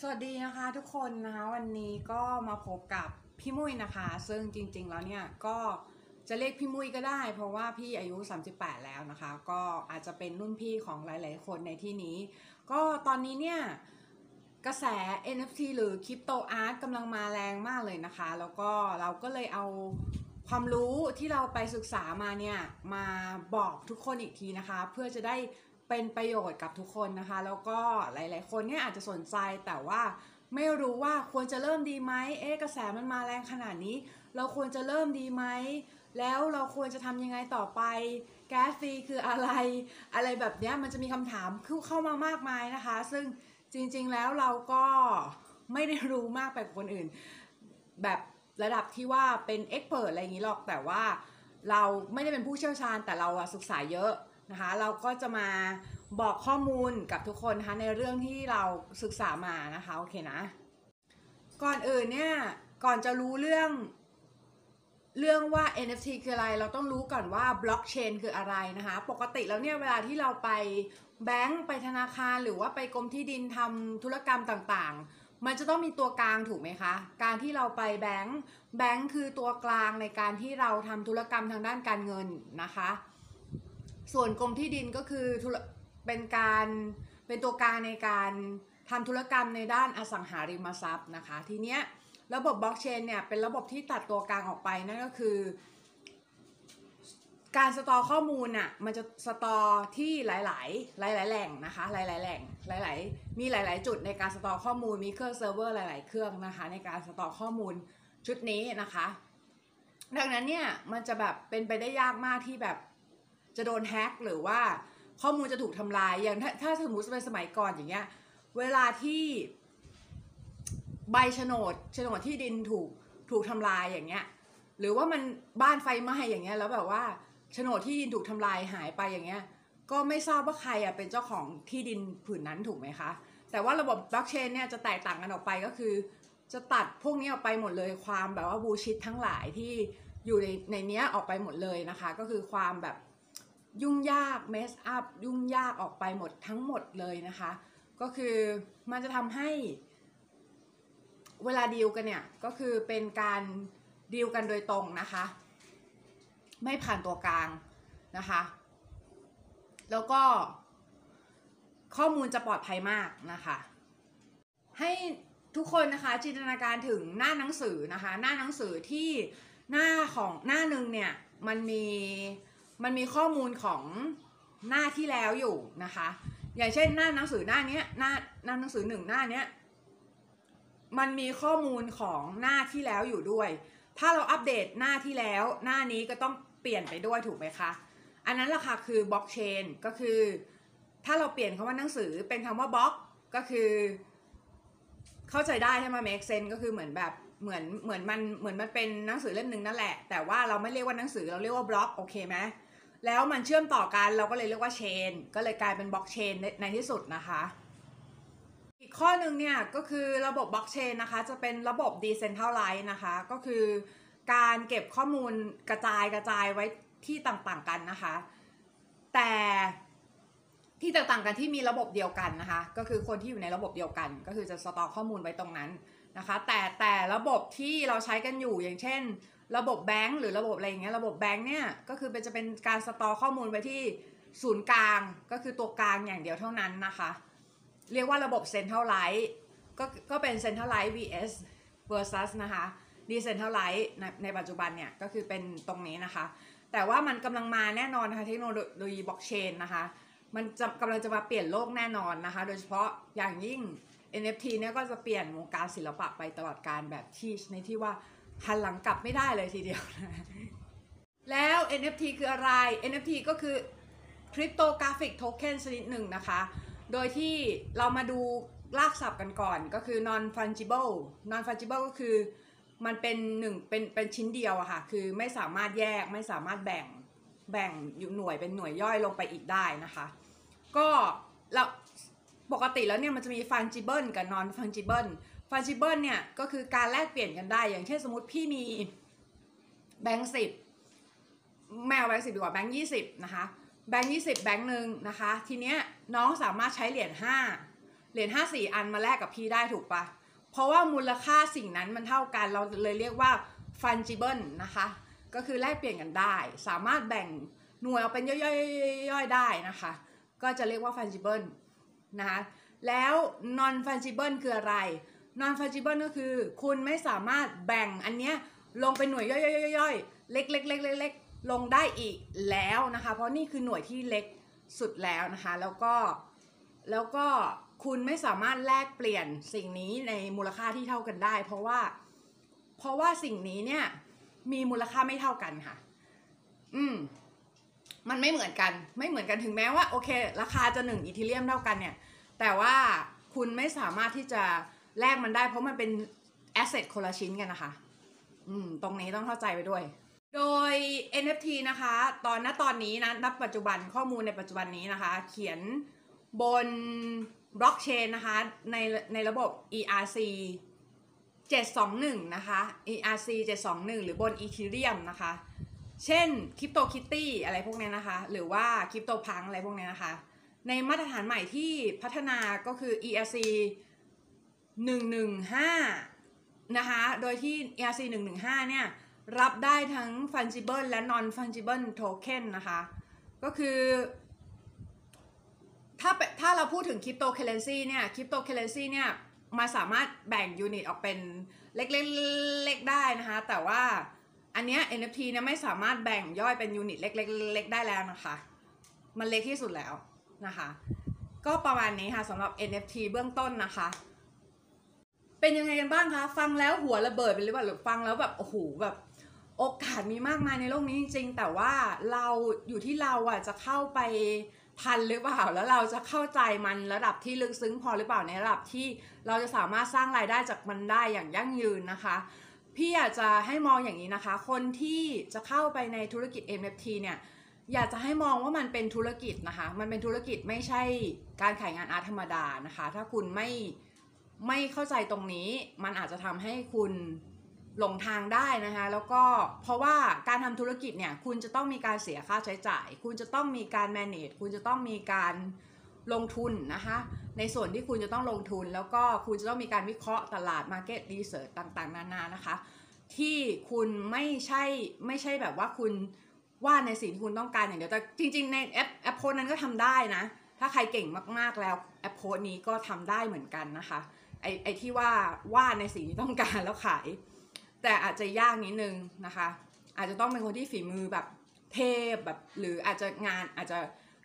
สวัสดีนะคะทุกคนนะคะวันนี้ก็มาพบกับพี่มุ้ยนะคะ ซึ่งจริงๆแล้วเนี่ยก็จะเรียกพี่มุ้ยก็ได้ เพราะว่าพี่อายุ 38 แล้วนะคะ ก็อาจจะเป็นรุ่นพี่ของหลาย ๆ คนในที่นี้ ก็ตอนนี้เนี่ยกระแส NFT หรือคริปโตอาร์ตกำลังมาแรงมากเลยนะคะ แล้วก็เราก็เลยเอาความรู้ที่เราไปศึกษามาเนี่ยมาบอกทุกคนอีกทีนะคะ เพื่อจะได้ เป็นประโยชน์กับทุกคนนะคะ แล้วก็หลาย ๆ คนเนี่ยอาจจะสนใจแต่ว่าไม่รู้ว่าควรจะเริ่มดีไหมเอ๊ะกระแสมันมาแรงขนาดนี้ เราควรจะเริ่มดีไหมแล้วเราควรจะทำยังไงต่อไป แก๊สฟรีคืออะไร อะไรแบบเนี้ยมันจะมีคำถามเข้ามามากมายนะคะ ซึ่งจริง ๆ แล้วเราก็ไม่ได้รู้มากไปกว่าคนอื่น แบบระดับที่ว่าเป็นเอ็กเ t อะไรอย่างนี้หรอกแต่ว่าเราไม่ได้เป็นผู้เชี่ยวชาญแต่เราศึกษาเยอะ นะคะ เราก็จะมาบอกข้อมูลกับทุกคนนะคะในเรื่องที่เราศึกษามานะคะโอเคนะ ก่อนอื่นเนี่ยก่อนจะรู้เรื่องเรื่องว่า NFT คืออะไร เราต้องรู้ก่อนว่าบล็อกเชนคืออะไรนะคะ ปกติแล้วเนี่ยเวลาที่เราไปแบงก์ไปธนาคารหรือว่าไปกรมที่ดินทำธุรกรรมต่างๆ มันจะต้องมีตัวกลางถูกไหมคะ การที่เราไปแบงก์แบงก์คือตัวกลางในการที่เราทำธุรกรรมทางด้านการเงินนะคะ ส่วนกรมที่ดินก็คือเป็นการเป็นตัวกลางในการทำธุรกรรมในด้านอสังหาริมทรัพย์นะคะ ทีเนี้ยระบบบล็อกเชนเนี่ยเป็นระบบที่ตัดตัวกลางออกไปนั่นก็คือ การสตอข้อมูลน่ะมันจะสตอที่หลาย ๆ หลาย ๆ แหล่งนะคะ หลาย ๆ แหล่งหลาย ๆ มีหลาย ๆ จุดในการ store ข้อมูลมีเครื่องเซิร์ฟเวอร์หลาย ๆ เครื่องนะคะ ในการ store ข้อมูลชุดนี้นะคะ ดังนั้นเนี่ยมันจะแบบเป็นไปได้ยากมากที่แบบ จะโดนแฮ็กหรือว่าข้อมูลจะถูกทำลายอย่างถ้าถ้าสมมติเป็นสมัยก่อนอย่างเงี้ยเวลาที่ใบโฉนดโฉนดที่ดินถูกถูกทำลายอย่างเงี้ยหรือว่ามันบ้านไฟไหม้อย่างเงี้ยแล้วแบบว่าโฉนดที่ดินถูกทำลายหายไปอย่างเงี้ยก็ไม่ทราบว่าใครอะเป็นเจ้าของที่ดินผืนนั้นถูกไหมคะ แต่ว่าระบบบล็อกเชนเนี่ยจะแตกต่างกันออกไปก็คือ จะตัดพวกนี้ออกไปหมดเลยความแบบว่าบูชิดทั้งหลายที่อยู่ในในเนี้ยออกไปหมดเลยนะคะ ก็คือความแบบ ยุ่งยากเมสอัพยุ่งยากออกไปหมดทั้งหมดเลยนะคะ ก็คือมันจะทำให้เวลาดีลกันเนี่ย ก็คือเป็นการดีลกันโดยตรงนะคะ ไม่ผ่านตัวกลางนะคะ แล้วก็ข้อมูลจะปลอดภัยมากนะคะ ให้ทุกคนนะคะจินตนาการถึงหน้าหนังสือนะคะ หน้าหนังสือที่หน้าของหน้าหนึ่งเนี่ยมันมี มันมีข้อมูลของหน้าที่แล้วอยู่นะคะ อย่างเช่นหน้าหนังสือหน้านี้หน้าหน้าหนังสือหนึ่งหน้านี้มันมีข้อมูลของหน้าที่แล้วอยู่ด้วย ถ้าเราอัปเดตหน้าที่แล้ว หน้านี้ก็ต้องเปลี่ยนไปด้วยถูกไหมคะ อันนั้นแหละค่ะคือบล็อกเชนก็คือ ถ้าเราเปลี่ยนคำว่าหนังสือเป็นคำว่าบล็อกก็คือ เข้าใจได้ใช่ไหม make sense ก็คือเหมือนแบบเหมือนเหมือนมันเหมือนมันเป็นหนังสือเล่มหนึ่งนั่นแหละ แต่ว่าเราไม่เรียกว่าหนังสือเราเรียกว่าบล็อกโอเคไหม แล้วมันเชื่อมต่อกันเราก็เลยเรียกว่าเชน ก็เลยกลายเป็นบล็อกเชนในที่สุดนะคะ อีกข้อหนึ่งเนี่ยก็คือระบบบล็อกเชนนะคะจะเป็นระบบ decentralized นะคะ ก็คือการเก็บข้อมูลกระจายกระจายไว้ที่ต่างๆกันนะคะ แต่ที่ต่างๆกันที่มีระบบเดียวกันนะคะ ก็คือคนที่อยู่ในระบบเดียวกัน ก็คือจะสตอข้อมูลไว้ตรงนั้นนะคะ แต่แต่ระบบที่เราใช้กันอยู่อย่างเช่น ระบบแบงก์หรือระบบอะไรอย่างเงี้ยระบบแบงก์เนี่ยก็คือเป็นจะเป็นการสตอข้อมูลไว้ที่ศูนย์กลางก็คือตัวกลางอย่างเดียวเท่านั้นนะคะ เรียกว่าระบบ Centralized ก็ก็เป็น Centralized vs versus นะคะ Decentralized ในในปัจจุบันเนี่ยก็คือเป็นตรงนี้นะคะ แต่ว่ามันกำลังมาแน่นอนนะคะเทคโนโลยีบล็อกเชนนะคะ มันจะกำลังจะมาเปลี่ยนโลกแน่นอนนะคะ โดยเฉพาะอย่างยิ่ง NFT เนี่ยก็จะเปลี่ยนวงการศิลปะไปตลอดการแบบที่ในที่ว่า หันหลังกลับไม่ได้เลยทีเดียวนะ แล้ว NFT คืออะไร NFT ก็คือ Cryptographic Token ชนิดหนึ่งนะคะ โดยที่เรามาดูลากศัพท์กันก่อนก็คือ non fungible non fungible ก็คือมันเป็นหนึ่งเป็นเป็นชิ้นเดียวอะค่ะ คือไม่สามารถแยกไม่สามารถแบ่งแบ่งอยู่หน่วยเป็นหน่วยย่อยลงไปอีกได้นะคะ ก็เราปกติแล้วเนี่ยมันจะมี fungible กับ non fungible fungible เนี่ยก็คือการแลกเปลี่ยนกันได้ อย่างเช่นสมมติพี่มีแบงค์สิบแมวแบงค์สิบดีกว่าแบงค์ยี่สิบนะคะแบงค์ยี่สิบแบงค์หนึ่งนะคะ ทีเนี้ยน้องสามารถใช้เหรียญห้าเหรียญห้าสี่อันมาแลกกับพี่ได้ถูกปะเพราะว่ามูลค่าสิ่งนั้นมันเท่ากันเราเลยเรียกว่า fungible นะคะ ก็คือแลกเปลี่ยนกันได้ สามารถแบ่งหน่วยออกเป็นย่อยๆๆได้นะคะ ก็จะเรียกว่า fungible นะคะแล้ว non fungible คืออะไร non fungible ก็คือ คุณไม่สามารถแบ่งอันเนี้ยลงเป็นหน่วยย่อยๆๆๆเล็กๆๆๆลงได้อีกแล้วนะคะ เพราะนี่คือหน่วยที่เล็กสุดแล้วนะคะ แล้วก็แล้วก็คุณไม่สามารถแลกเปลี่ยนสิ่งนี้ในมูลค่าที่เท่ากันได้ เพราะว่า เพราะว่าสิ่งนี้เนี่ยมีมูลค่าไม่เท่ากันค่ะ อืม มันไม่เหมือนกัน ไม่เหมือนกันถึงแม้ว่า โอเค ราคาจะหนึ่งอีเทเรียมเท่ากันเนี่ย แต่ว่าคุณไม่สามารถที่จะ แลกมันได้เพราะมันเป็นแอสเซทคนละชิ้นกันนะคะอืมตรงนี้ต้องเข้าใจไปด้วย โดย NFT นะคะ ตอนณตอนนี้นะณปัจจุบันข้อมูลในปัจจุบันนี้นะคะ เขียนบนบล็อกเชนนะคะ ในในระบบ ERC 721 นะคะ ERC 721 หรือบน Ethereum นะคะ เช่น Crypto Kitty อะไรพวกนี้นะคะ หรือว่า Crypto Punk อะไรพวกนี้นะคะ ในมาตรฐานใหม่ที่พัฒนาก็คือ ERC 115 นะคะ โดยที่ ERC 115 เนี่ย รับได้ทั้ง fungible และ non fungible token นะคะ ก็คือถ้าเป็นถ้าเราพูดถึง crypto currency เนี่ย crypto currency เนี่ยมันสามารถแบ่ง unit ออกเป็นเล็กๆๆได้นะคะ แต่ว่าอันเนี้ย NFT เนี่ยไม่สามารถแบ่งย่อยเป็น unit เล็กๆๆได้แล้วนะคะ มันเล็กที่สุดแล้วนะคะ ก็ประมาณนี้ค่ะสำหรับ NFT เบื้องต้นนะคะ เป็นยังไงกันบ้างคะ ฟังแล้วหัวระเบิดไปหรือเปล่าหรือฟังแล้วแบบโอ้โหแบบ โอกาสมีมากมายในโลกนี้จริงๆแต่ว่าเราอยู่ที่เราอะจะเข้าไปทันหรือเปล่าแล้วเราจะเข้าใจมันระดับที่ลึกซึ้งพอหรือเปล่าในระดับที่เราจะสามารถสร้างรายได้จากมันได้อย่างยั่งยืนนะคะ พี่อยากจะให้มองอย่างนี้นะคะ คนที่จะเข้าไปในธุรกิจ NFT เนี่ยอยากจะให้มองว่ามันเป็นธุรกิจนะคะ มันเป็นธุรกิจไม่ใช่การขายงานอาร์ตธรรมดานะคะ ถ้าคุณไม่ ไม่เข้าใจตรงนี้มันอาจจะทำให้คุณหลงทางได้นะคะ แล้วก็เพราะว่าการทำธุรกิจเนี่ย คุณจะต้องมีการเสียค่าใช้จ่าย คุณจะต้องมีการ manage คุณจะต้องมีการลงทุนนะคะ ในส่วนที่คุณจะต้องลงทุน แล้วก็คุณจะต้องมีการวิเคราะห์ตลาด market research ต่างๆ นานานะคะ ที่คุณไม่ใช่ไม่ใช่แบบว่าคุณวาดในสิ่งที่คุณต้องการอย่างเดียวแต่จริง ๆ ใน app approach นั้นก็ทำได้นะ ถ้าใครเก่งมากๆแล้ว approach นี้ก็ทำได้เหมือนกันนะคะ ไอ้ไอ้ที่ว่าวาดในสิ่งที่ต้องการแล้วขาย แต่อาจจะยากนิดนึงนะคะ อาจจะต้องเป็นคนที่ฝีมือแบบเทพแบบหรืออาจจะงานอาจจะ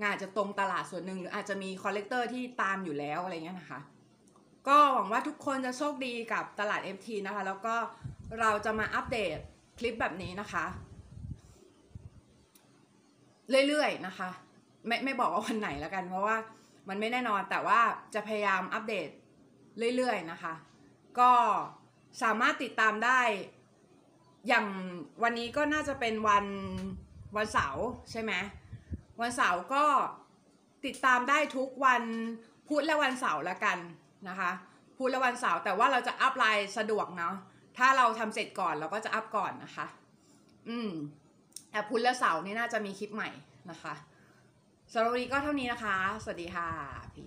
งานอาจจะตรงตลาดส่วนหนึ่งหรืออาจจะมี collector ที่ตามอยู่แล้วอะไรเงี้ยนะคะ ก็หวังว่าทุกคนจะโชคดีกับตลาด FT นะคะ แล้วก็เราจะมาอัปเดตคลิปแบบนี้นะคะ เรื่อยๆนะคะ ไม่ไม่บอกว่าวันไหนแล้วกัน เพราะว่ามันไม่แน่นอนแต่ว่าจะพยายามอัปเดต เรื่อยๆนะคะ ก็สามารถติดตามได้ อย่างวันนี้ก็น่าจะเป็นวันวันเสาร์ใช่ไหมวันเสาร์ก็ติดตามได้ทุกวันพุธและวันเสาร์ละกันนะคะพุธและวันเสาร์แต่ว่าเราจะอัพไลน์สะดวกเนาะถ้าเราทำเสร็จก่อนเราก็จะอัพก่อนนะคะ อืมแต่พุธและเสาร์นี่น่าจะมีคลิปใหม่นะคะสำหรับวันนี้ก็เท่านี้นะคะ สวัสดีค่ะพี